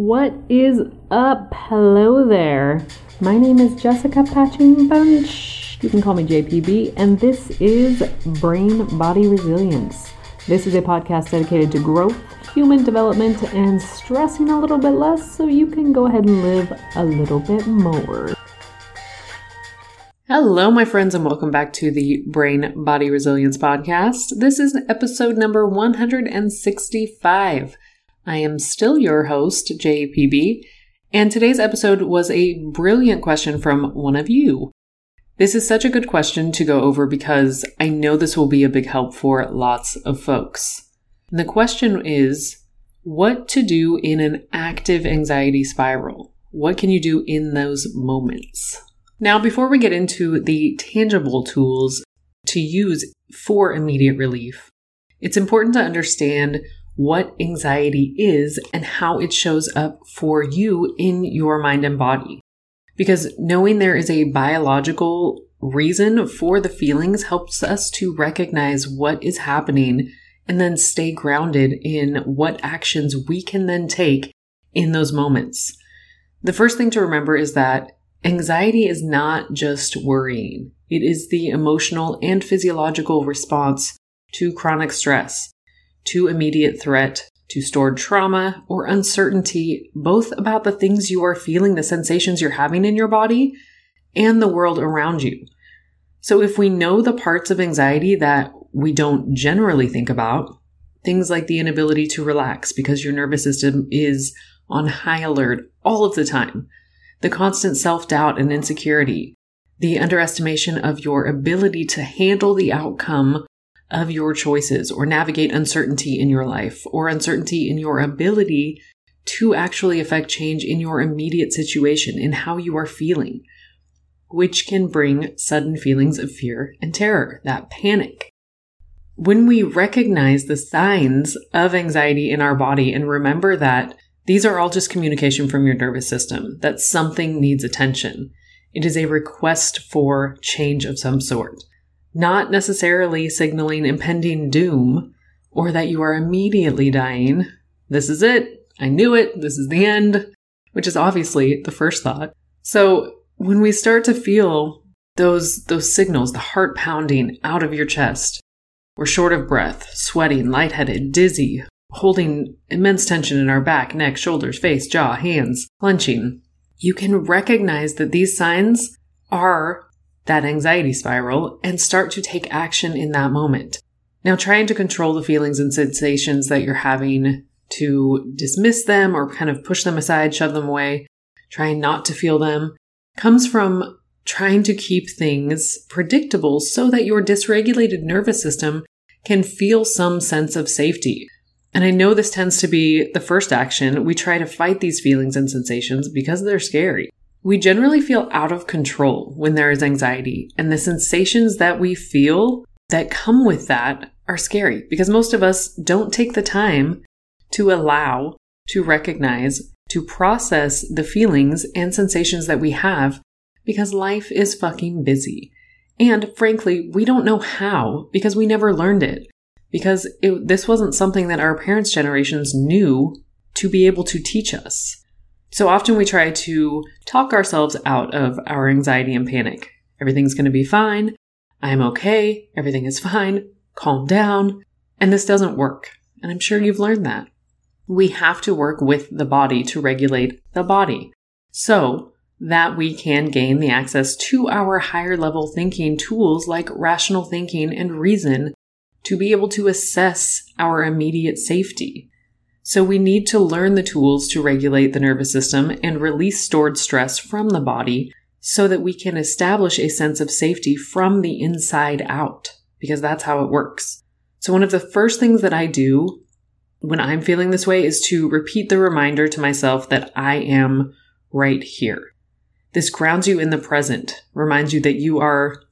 What is up? Hello there. My name is Jessica Patching Bunch. You can call me JPB, and this is Brain Body Resilience. This is a podcast dedicated to growth, human development, and stressing a little bit less so you can go ahead and live a little bit more. Hello, my friends, and welcome back to the Brain Body Resilience Podcast. This is episode number 165. I am still your host, JPB, and today's episode was a brilliant question from one of you. This is such a good question to go over because I know this will be a big help for lots of folks. And the question is what to do in an active anxiety spiral? What can you do in those moments? Now, before we get into the tangible tools to use for immediate relief, it's important to understand what anxiety is and how it shows up for you in your mind and body. Because knowing there is a biological reason for the feelings helps us to recognize what is happening and then stay grounded in what actions we can then take in those moments. The first thing to remember is that anxiety is not just worrying. It is the emotional and physiological response to chronic stress to immediate threat, to stored trauma, or uncertainty, both about the things you are feeling, the sensations you're having in your body, and the world around you. So if we know the parts of anxiety that we don't generally think about, things like the inability to relax because your nervous system is on high alert all of the time, the constant self doubt and insecurity, the underestimation of your ability to handle the outcome of your choices or navigate uncertainty in your life or uncertainty in your ability to actually affect change in your immediate situation, in how you are feeling, which can bring sudden feelings of fear and terror, that panic. When we recognize the signs of anxiety in our body and remember that these are all just communication from your nervous system, that something needs attention. It is a request for change of some sort not necessarily signaling impending doom or that you are immediately dying. This is it. I knew it. This is the end, which is obviously the first thought. So when we start to feel those, those signals, the heart pounding out of your chest, we're short of breath, sweating, lightheaded, dizzy, holding immense tension in our back, neck, shoulders, face, jaw, hands, clenching. You can recognize that these signs are that anxiety spiral and start to take action in that moment. Now, trying to control the feelings and sensations that you're having to dismiss them or kind of push them aside, shove them away, trying not to feel them comes from trying to keep things predictable so that your dysregulated nervous system can feel some sense of safety. And I know this tends to be the first action. We try to fight these feelings and sensations because they're scary. We generally feel out of control when there is anxiety, and the sensations that we feel that come with that are scary because most of us don't take the time to allow, to recognize, to process the feelings and sensations that we have because life is fucking busy. And frankly, we don't know how because we never learned it. Because it, this wasn't something that our parents' generations knew to be able to teach us. So often we try to talk ourselves out of our anxiety and panic. Everything's going to be fine. I am okay. Everything is fine. Calm down. And this doesn't work. And I'm sure you've learned that. We have to work with the body to regulate the body so that we can gain the access to our higher level thinking tools like rational thinking and reason to be able to assess our immediate safety. So we need to learn the tools to regulate the nervous system and release stored stress from the body so that we can establish a sense of safety from the inside out, because that's how it works. So one of the first things that I do when I'm feeling this way is to repeat the reminder to myself that I am right here. This grounds you in the present, reminds you that you are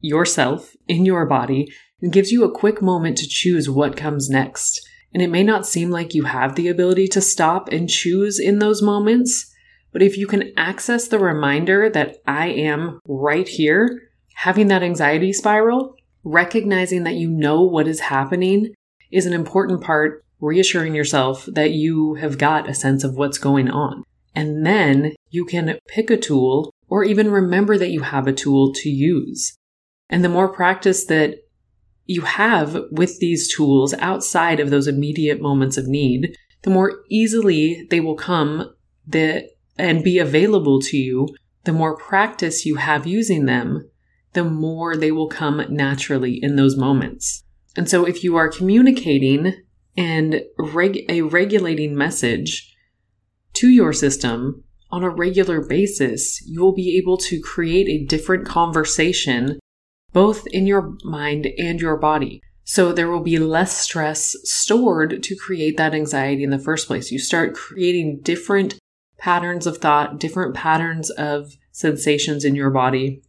yourself in your body, and gives you a quick moment to choose what comes next and it may not seem like you have the ability to stop and choose in those moments, but if you can access the reminder that I am right here, having that anxiety spiral, recognizing that you know what is happening is an important part reassuring yourself that you have got a sense of what's going on. And then you can pick a tool or even remember that you have a tool to use. And the more practice that you have with these tools outside of those immediate moments of need, the more easily they will come the, and be available to you. The more practice you have using them, the more they will come naturally in those moments. And so if you are communicating and reg- a regulating message to your system on a regular basis, you will be able to create a different conversation both in your mind and your body. So there will be less stress stored to create that anxiety in the first place. You start creating different patterns of thought, different patterns of sensations in your body,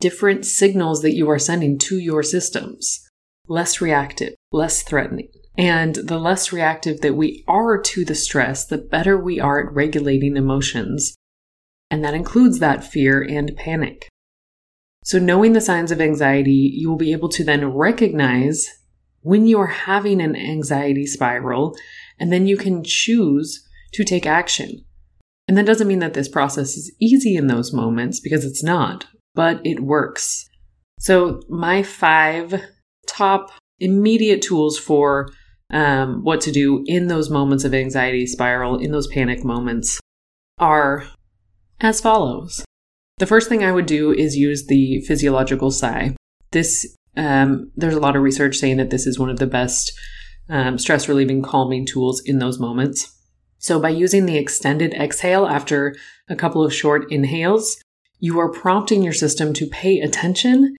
different signals that you are sending to your systems. Less reactive, less threatening. And the less reactive that we are to the stress, the better we are at regulating emotions. And that includes that fear and panic. So, knowing the signs of anxiety, you will be able to then recognize when you are having an anxiety spiral, and then you can choose to take action. And that doesn't mean that this process is easy in those moments because it's not, but it works. So, my five top immediate tools for um, what to do in those moments of anxiety spiral, in those panic moments, are as follows. The first thing I would do is use the physiological sigh. This, um, there's a lot of research saying that this is one of the best um, stress relieving calming tools in those moments. So by using the extended exhale after a couple of short inhales, you are prompting your system to pay attention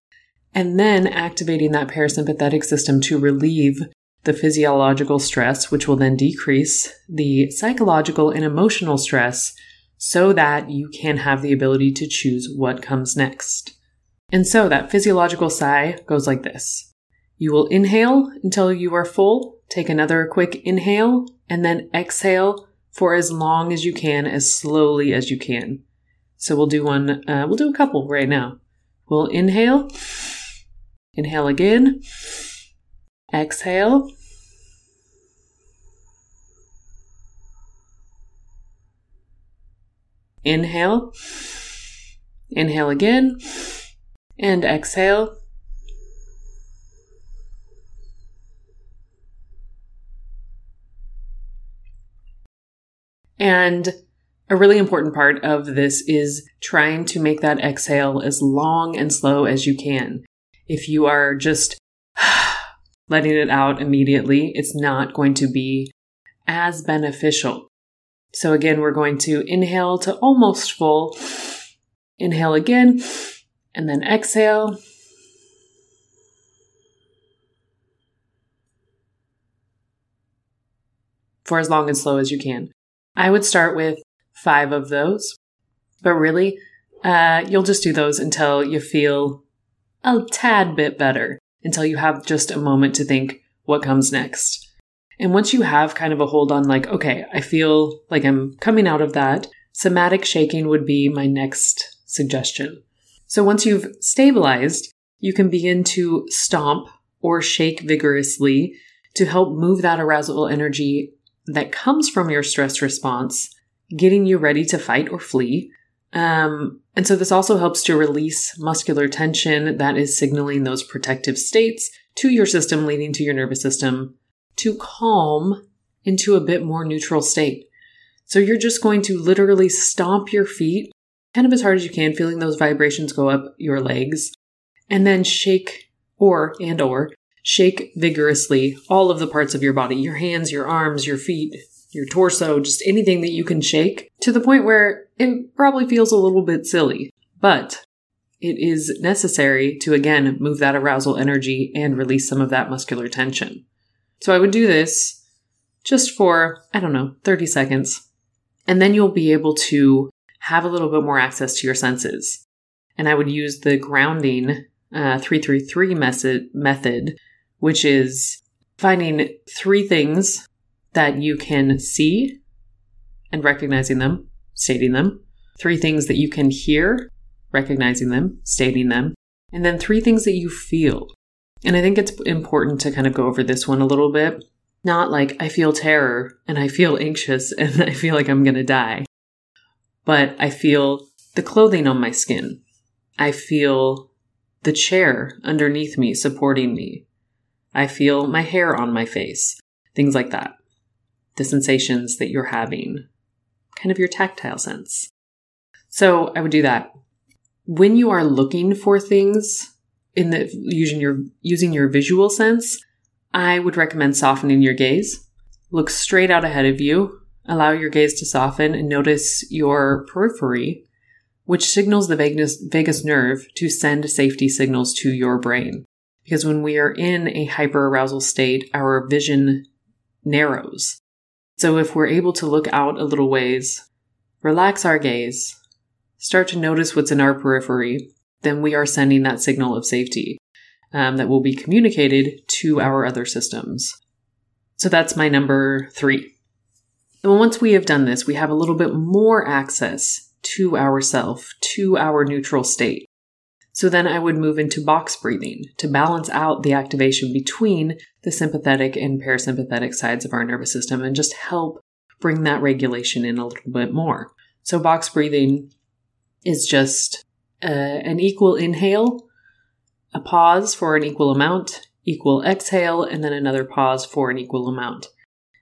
and then activating that parasympathetic system to relieve the physiological stress, which will then decrease the psychological and emotional stress so that you can have the ability to choose what comes next. And so that physiological sigh goes like this. You will inhale until you are full, take another quick inhale, and then exhale for as long as you can, as slowly as you can. So we'll do one, uh, we'll do a couple right now. We'll inhale, inhale again, exhale, Inhale. Inhale again. And exhale. And a really important part of this is trying to make that exhale as long and slow as you can. If you are just letting it out immediately, it's not going to be as beneficial. So again, we're going to inhale to almost full. Inhale again, and then exhale. For as long and slow as you can. I would start with five of those, but really, uh, you'll just do those until you feel a tad bit better, until you have just a moment to think what comes next. And once you have kind of a hold on, like, okay, I feel like I'm coming out of that, somatic shaking would be my next suggestion. So once you've stabilized, you can begin to stomp or shake vigorously to help move that arousal energy that comes from your stress response, getting you ready to fight or flee. Um, and so this also helps to release muscular tension that is signaling those protective states to your system, leading to your nervous system to calm into a bit more neutral state. So you're just going to literally stomp your feet kind of as hard as you can, feeling those vibrations go up your legs, and then shake or and or shake vigorously all of the parts of your body, your hands, your arms, your feet, your torso, just anything that you can shake to the point where it probably feels a little bit silly. But it is necessary to again move that arousal energy and release some of that muscular tension. So I would do this just for, I don't know, 30 seconds. And then you'll be able to have a little bit more access to your senses. And I would use the grounding uh, 333 method, method, which is finding three things that you can see and recognizing them, stating them, three things that you can hear, recognizing them, stating them, and then three things that you feel and I think it's important to kind of go over this one a little bit. Not like I feel terror and I feel anxious and I feel like I'm going to die, but I feel the clothing on my skin. I feel the chair underneath me supporting me. I feel my hair on my face. Things like that. The sensations that you're having, kind of your tactile sense. So I would do that. When you are looking for things in the using your using your visual sense, I would recommend softening your gaze. Look straight out ahead of you. Allow your gaze to soften and notice your periphery, which signals the vagus, vagus nerve to send safety signals to your brain. Because when we are in a hyperarousal state, our vision narrows. So if we're able to look out a little ways, relax our gaze, start to notice what's in our periphery, then we are sending that signal of safety um, that will be communicated to our other systems. So that's my number three. And once we have done this, we have a little bit more access to ourself, to our neutral state. So then I would move into box breathing to balance out the activation between the sympathetic and parasympathetic sides of our nervous system and just help bring that regulation in a little bit more. So box breathing is just uh, an equal inhale a pause for an equal amount, equal exhale, and then another pause for an equal amount.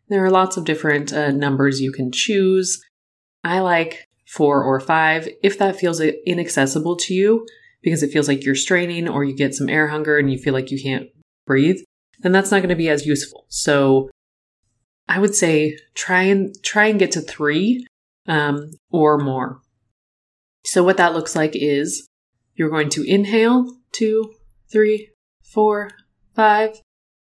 There are lots of different uh, numbers you can choose. I like four or five if that feels inaccessible to you because it feels like you're straining or you get some air hunger and you feel like you can't breathe, then that's not going to be as useful. So I would say try and try and get to three um, or more. So what that looks like is you're going to inhale two, three, four, five.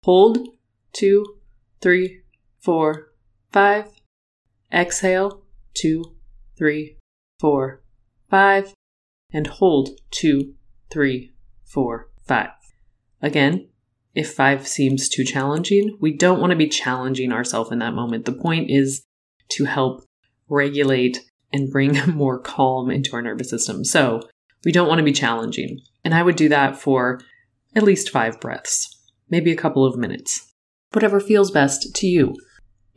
Hold, two, three, four, five. Exhale, two, three, four, five. And hold, two, three, four, five. Again, if five seems too challenging, we don't want to be challenging ourselves in that moment. The point is to help regulate and bring more calm into our nervous system. So we don't want to be challenging. And I would do that for at least five breaths, maybe a couple of minutes, whatever feels best to you.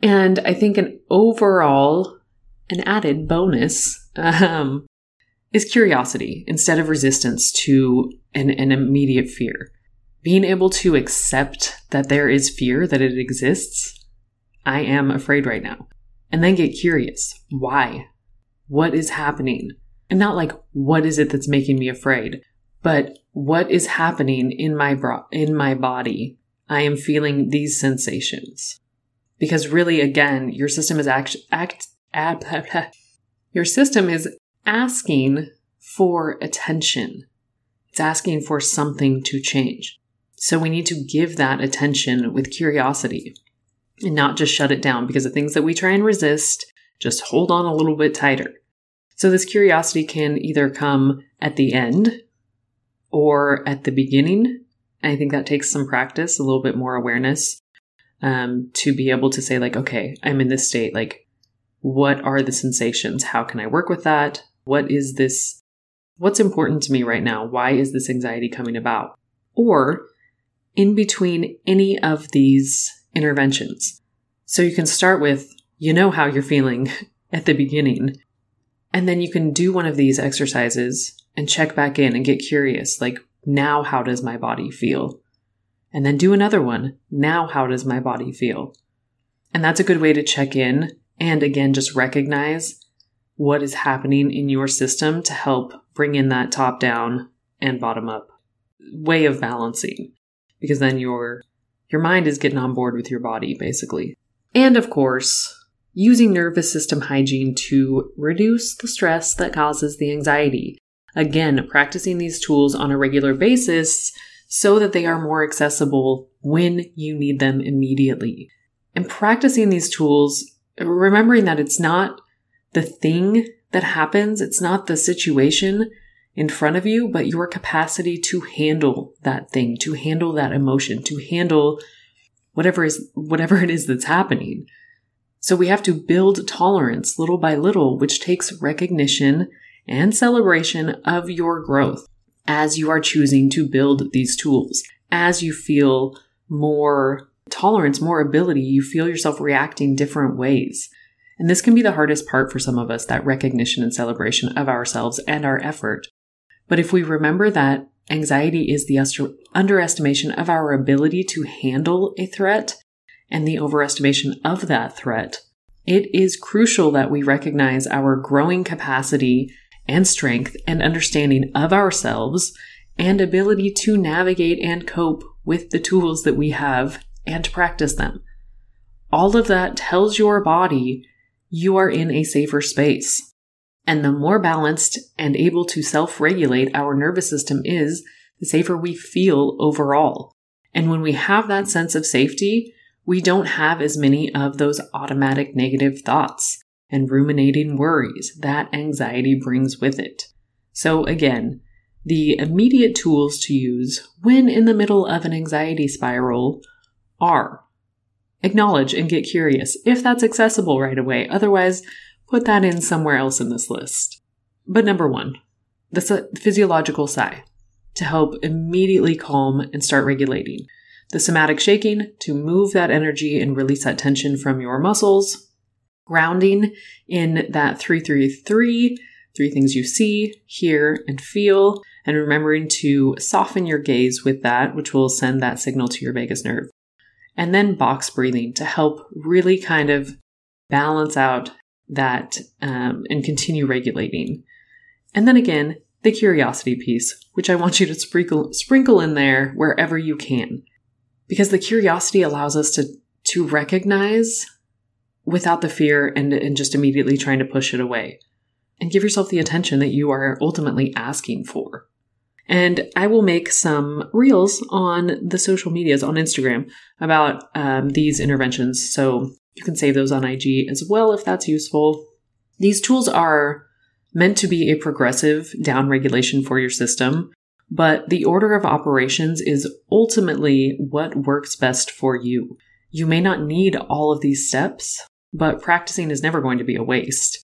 And I think an overall, an added bonus um, is curiosity instead of resistance to an, an immediate fear. Being able to accept that there is fear, that it exists. I am afraid right now. And then get curious. Why? What is happening? And not like, what is it that's making me afraid? But what is happening in my bro- in my body? I am feeling these sensations. Because really, again, your system is act, act, ad, your system is asking for attention. It's asking for something to change. So we need to give that attention with curiosity and not just shut it down because the things that we try and resist just hold on a little bit tighter. So this curiosity can either come at the end or at the beginning. I think that takes some practice, a little bit more awareness um, to be able to say, like, okay, I'm in this state. Like, what are the sensations? How can I work with that? What is this? What's important to me right now? Why is this anxiety coming about? Or in between any of these interventions. So you can start with, you know, how you're feeling at the beginning. And then you can do one of these exercises and check back in and get curious like, now how does my body feel? And then do another one. Now how does my body feel? And that's a good way to check in and again, just recognize what is happening in your system to help bring in that top down and bottom up way of balancing because then your your mind is getting on board with your body basically. And of course, using nervous system hygiene to reduce the stress that causes the anxiety. Again, practicing these tools on a regular basis so that they are more accessible when you need them immediately. And practicing these tools, remembering that it's not the thing that happens, it's not the situation in front of you, but your capacity to handle that thing, to handle that emotion, to handle whatever is whatever it is that's happening. So we have to build tolerance little by little, which takes recognition and celebration of your growth as you are choosing to build these tools, as you feel more tolerance, more ability, you feel yourself reacting different ways. And this can be the hardest part for some of us that recognition and celebration of ourselves and our effort. But if we remember that anxiety is the underestimation of our ability to handle a threat and the overestimation of that threat, it is crucial that we recognize our growing capacity and strength and understanding of ourselves and ability to navigate and cope with the tools that we have and practice them. All of that tells your body you are in a safer space. And the more balanced and able to self regulate our nervous system is, the safer we feel overall. And when we have that sense of safety, we don't have as many of those automatic negative thoughts and ruminating worries that anxiety brings with it. So again, the immediate tools to use when in the middle of an anxiety spiral are acknowledge and get curious if that's accessible right away. Otherwise, put that in somewhere else in this list. But number one, the physiological sigh to help immediately calm and start regulating. The somatic shaking to move that energy and release that tension from your muscles. Grounding in that 333, three things you see, hear, and feel, and remembering to soften your gaze with that, which will send that signal to your vagus nerve. And then box breathing to help really kind of balance out that um, and continue regulating. And then again, the curiosity piece, which I want you to sprinkle sprinkle in there wherever you can. Because the curiosity allows us to to recognize without the fear and, and just immediately trying to push it away. And give yourself the attention that you are ultimately asking for. And I will make some reels on the social medias on Instagram about um, these interventions. So you can save those on IG as well if that's useful. These tools are meant to be a progressive down regulation for your system, but the order of operations is ultimately what works best for you. You may not need all of these steps, but practicing is never going to be a waste.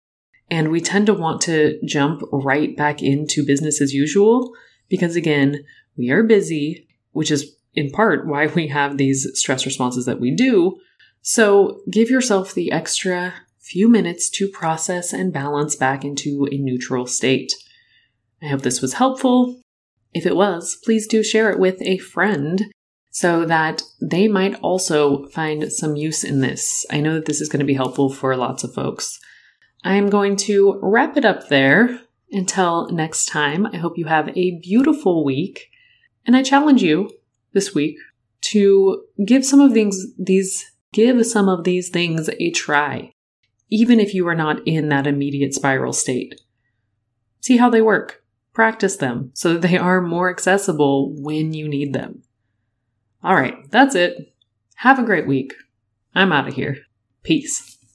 And we tend to want to jump right back into business as usual because again, we are busy, which is in part why we have these stress responses that we do. So give yourself the extra few minutes to process and balance back into a neutral state. I hope this was helpful. If it was, please do share it with a friend so that they might also find some use in this. I know that this is going to be helpful for lots of folks. I'm going to wrap it up there. Until next time, I hope you have a beautiful week. And I challenge you this week to give some of these, these, give some of these things a try, even if you are not in that immediate spiral state. See how they work. Practice them so that they are more accessible when you need them. All right, that's it. Have a great week. I'm out of here. Peace.